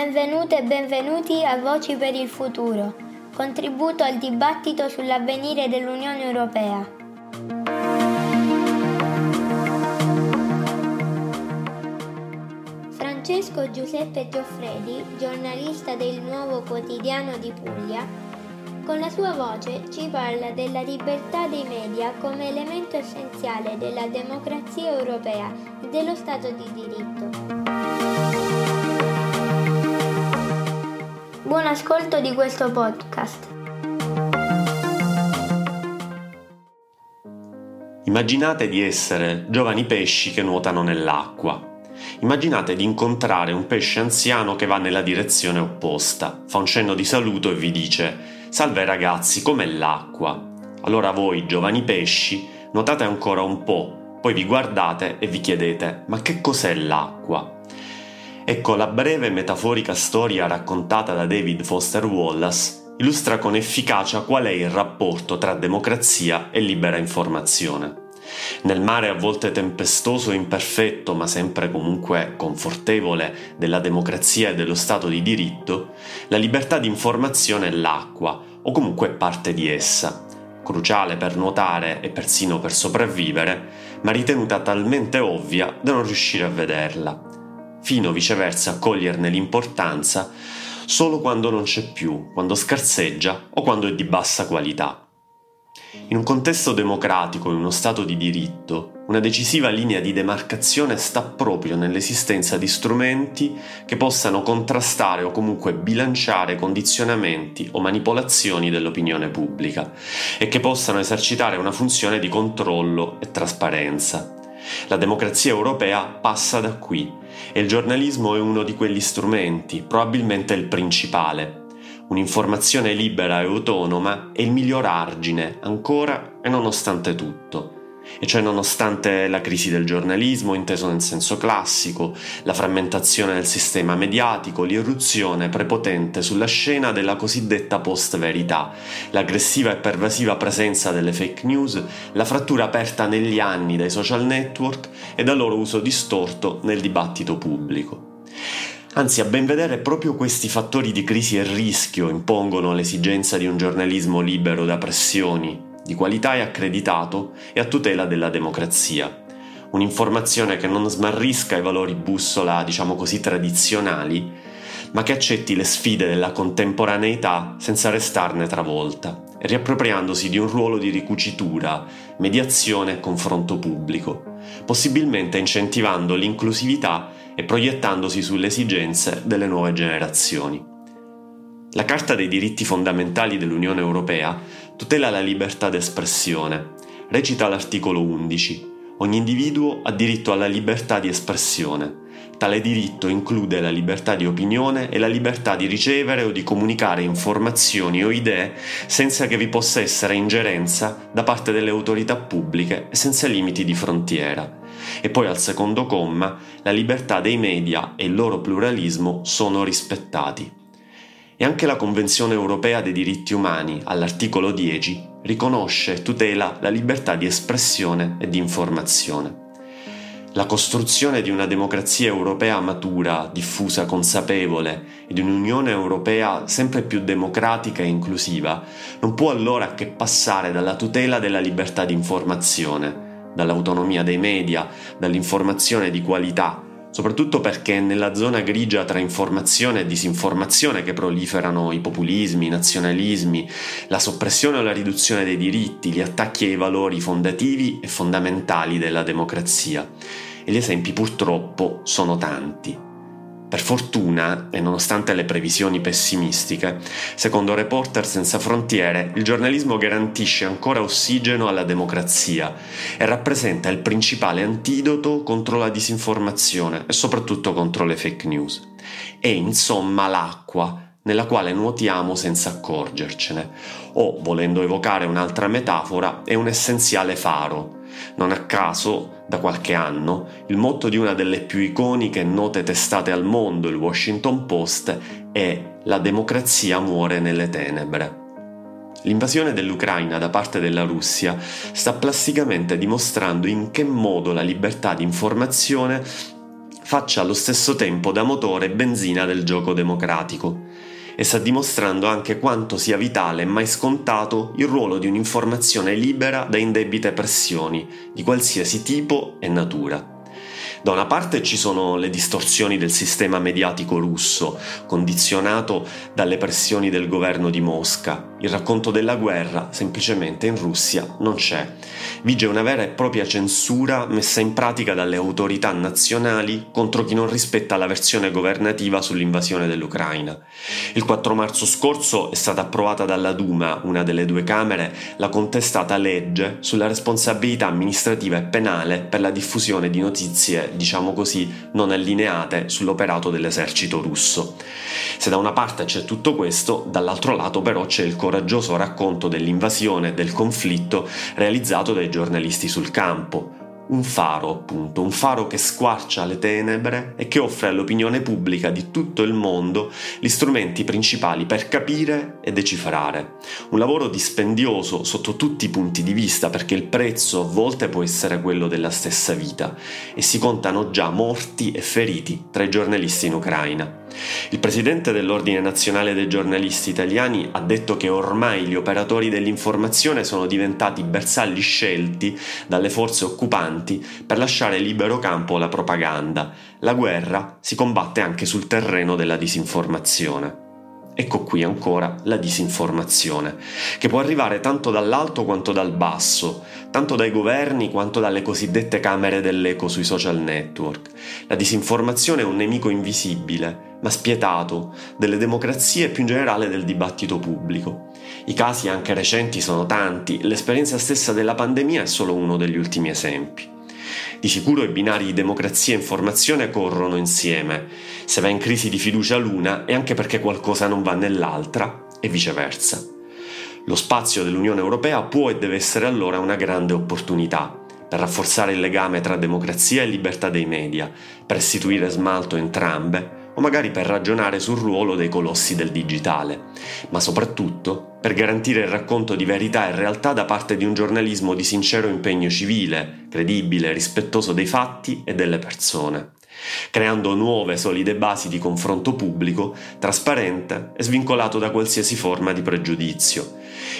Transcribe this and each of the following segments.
Benvenute e benvenuti a Voci per il Futuro, contributo al dibattito sull'avvenire dell'Unione Europea. Francesco Giuseppe Gioffredi, giornalista del Nuovo Quotidiano di Puglia, con la sua voce ci parla della libertà dei media come elemento essenziale della democrazia europea e dello Stato di diritto. Buon ascolto di questo podcast. Immaginate di essere giovani pesci che nuotano nell'acqua. Immaginate di incontrare un pesce anziano che va nella direzione opposta, fa un cenno di saluto e vi dice Salve ragazzi, com'è l'acqua? Allora voi, giovani pesci, nuotate ancora un po', poi vi guardate e vi chiedete, ma che cos'è l'acqua? Ecco, la breve metaforica storia raccontata da David Foster Wallace illustra con efficacia qual è il rapporto tra democrazia e libera informazione. Nel mare a volte tempestoso e imperfetto, ma sempre comunque confortevole, della democrazia e dello Stato di diritto, la libertà di informazione è l'acqua, o comunque parte di essa, cruciale per nuotare e persino per sopravvivere, ma ritenuta talmente ovvia da non riuscire a vederla, fino viceversa a coglierne l'importanza solo quando non c'è più, quando scarseggia o quando è di bassa qualità. In un contesto democratico, in uno Stato di diritto, una decisiva linea di demarcazione sta proprio nell'esistenza di strumenti che possano contrastare o comunque bilanciare condizionamenti o manipolazioni dell'opinione pubblica e che possano esercitare una funzione di controllo e trasparenza. La democrazia europea passa da qui e il giornalismo è uno di quegli strumenti, probabilmente il principale, Un'informazione libera e autonoma è il miglior argine, ancora e nonostante tutto. E cioè nonostante la crisi del giornalismo, inteso nel senso classico, la frammentazione del sistema mediatico, l'irruzione prepotente sulla scena della cosiddetta post-verità, l'aggressiva e pervasiva presenza delle fake news, la frattura aperta negli anni dai social network e dal loro uso distorto nel dibattito pubblico. Anzi, a ben vedere, proprio questi fattori di crisi e rischio impongono l'esigenza di un giornalismo libero da pressioni, di qualità e accreditato e a tutela della democrazia. Un'informazione che non smarrisca i valori bussola, diciamo così, tradizionali, ma che accetti le sfide della contemporaneità senza restarne travolta, riappropriandosi di un ruolo di ricucitura, mediazione e confronto pubblico, possibilmente incentivando l'inclusività e proiettandosi sulle esigenze delle nuove generazioni. La Carta dei diritti fondamentali dell'Unione Europea tutela la libertà d'espressione. Recita l'articolo 11. Ogni individuo ha diritto alla libertà di espressione. Tale diritto include la libertà di opinione e la libertà di ricevere o di comunicare informazioni o idee senza che vi possa essere ingerenza da parte delle autorità pubbliche e senza limiti di frontiera. E poi al secondo comma, la libertà dei media e il loro pluralismo sono rispettati. E anche la Convenzione europea dei diritti umani, all'articolo 10, riconosce e tutela la libertà di espressione e di informazione. La costruzione di una democrazia europea matura, diffusa, consapevole e di un'Unione europea sempre più democratica e inclusiva non può allora che passare dalla tutela della libertà di informazione, dall'autonomia dei media, dall'informazione di qualità, soprattutto perché è nella zona grigia tra informazione e disinformazione che proliferano i populismi, i nazionalismi, la soppressione o la riduzione dei diritti, gli attacchi ai valori fondativi e fondamentali della democrazia. E gli esempi purtroppo sono tanti. Per fortuna, e nonostante le previsioni pessimistiche, secondo Reporter Senza Frontiere, il giornalismo garantisce ancora ossigeno alla democrazia e rappresenta il principale antidoto contro la disinformazione e soprattutto contro le fake news. È insomma l'acqua nella quale nuotiamo senza accorgercene, o, volendo evocare un'altra metafora, è un essenziale faro non a caso, da qualche anno, il motto di una delle più iconiche e note testate al mondo, il Washington Post, è La democrazia muore nelle tenebre. L'invasione dell'Ucraina da parte della Russia sta plasticamente dimostrando in che modo la libertà di informazione faccia allo stesso tempo da motore e benzina del gioco democratico e sta dimostrando anche quanto sia vitale e mai scontato il ruolo di un'informazione libera da indebite pressioni di qualsiasi tipo e natura. Da una parte ci sono le distorsioni del sistema mediatico russo, condizionato dalle pressioni del governo di Mosca. Il racconto della guerra semplicemente in Russia non c'è. Vige una vera e propria censura messa in pratica dalle autorità nazionali contro chi non rispetta la versione governativa sull'invasione dell'Ucraina. Il 4 marzo scorso è stata approvata dalla Duma, una delle due Camere, la contestata legge sulla responsabilità amministrativa e penale per la diffusione di notizie diciamo così, non allineate sull'operato dell'esercito russo. Se da una parte c'è tutto questo, dall'altro lato però c'è il coraggioso racconto dell'invasione e del conflitto realizzato dai giornalisti sul campo, un faro, appunto, un faro che squarcia le tenebre e che offre all'opinione pubblica di tutto il mondo gli strumenti principali per capire e decifrare. Un lavoro dispendioso sotto tutti i punti di vista perché il prezzo a volte può essere quello della stessa vita e si contano già morti e feriti tra i giornalisti in Ucraina. Il presidente dell'Ordine Nazionale dei Giornalisti Italiani ha detto che ormai gli operatori dell'informazione sono diventati bersaglli scelti dalle forze occupanti per lasciare libero campo alla propaganda. La guerra si combatte anche sul terreno della disinformazione. Ecco qui ancora la disinformazione, che può arrivare tanto dall'alto quanto dal basso, tanto dai governi quanto dalle cosiddette camere dell'eco sui social network. La disinformazione è un nemico invisibile, ma spietato, delle democrazie e più in generale del dibattito pubblico. I casi anche recenti sono tanti, l'esperienza stessa della pandemia è solo uno degli ultimi esempi. Di sicuro i binari di democrazia e informazione corrono insieme. Se va in crisi di fiducia l'una è anche perché qualcosa non va nell'altra e viceversa. Lo spazio dell'Unione Europea può e deve essere allora una grande opportunità per rafforzare il legame tra democrazia e libertà dei media, per restituire smalto entrambe o magari per ragionare sul ruolo dei colossi del digitale, ma soprattutto per garantire il racconto di verità e realtà da parte di un giornalismo di sincero impegno civile, credibile, rispettoso dei fatti e delle persone creando nuove solide basi di confronto pubblico, trasparente e svincolato da qualsiasi forma di pregiudizio.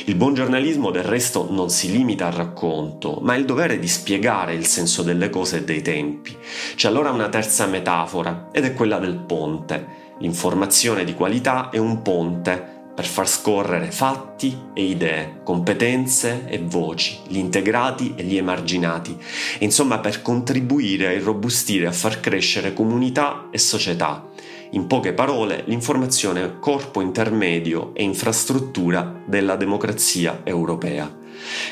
Il buon giornalismo del resto non si limita al racconto, ma ha il dovere di spiegare il senso delle cose e dei tempi. C'è allora una terza metafora, ed è quella del ponte. L'informazione di qualità è un ponte per far scorrere fatti e idee, competenze e voci, gli integrati e gli emarginati, insomma per contribuire a irrobustire e a far crescere comunità e società. In poche parole, l'informazione è corpo intermedio e infrastruttura della democrazia europea.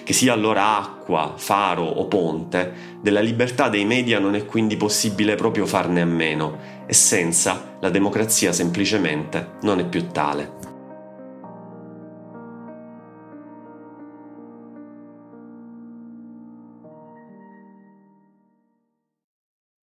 Che sia allora acqua, faro o ponte, della libertà dei media non è quindi possibile proprio farne a meno e senza la democrazia semplicemente non è più tale.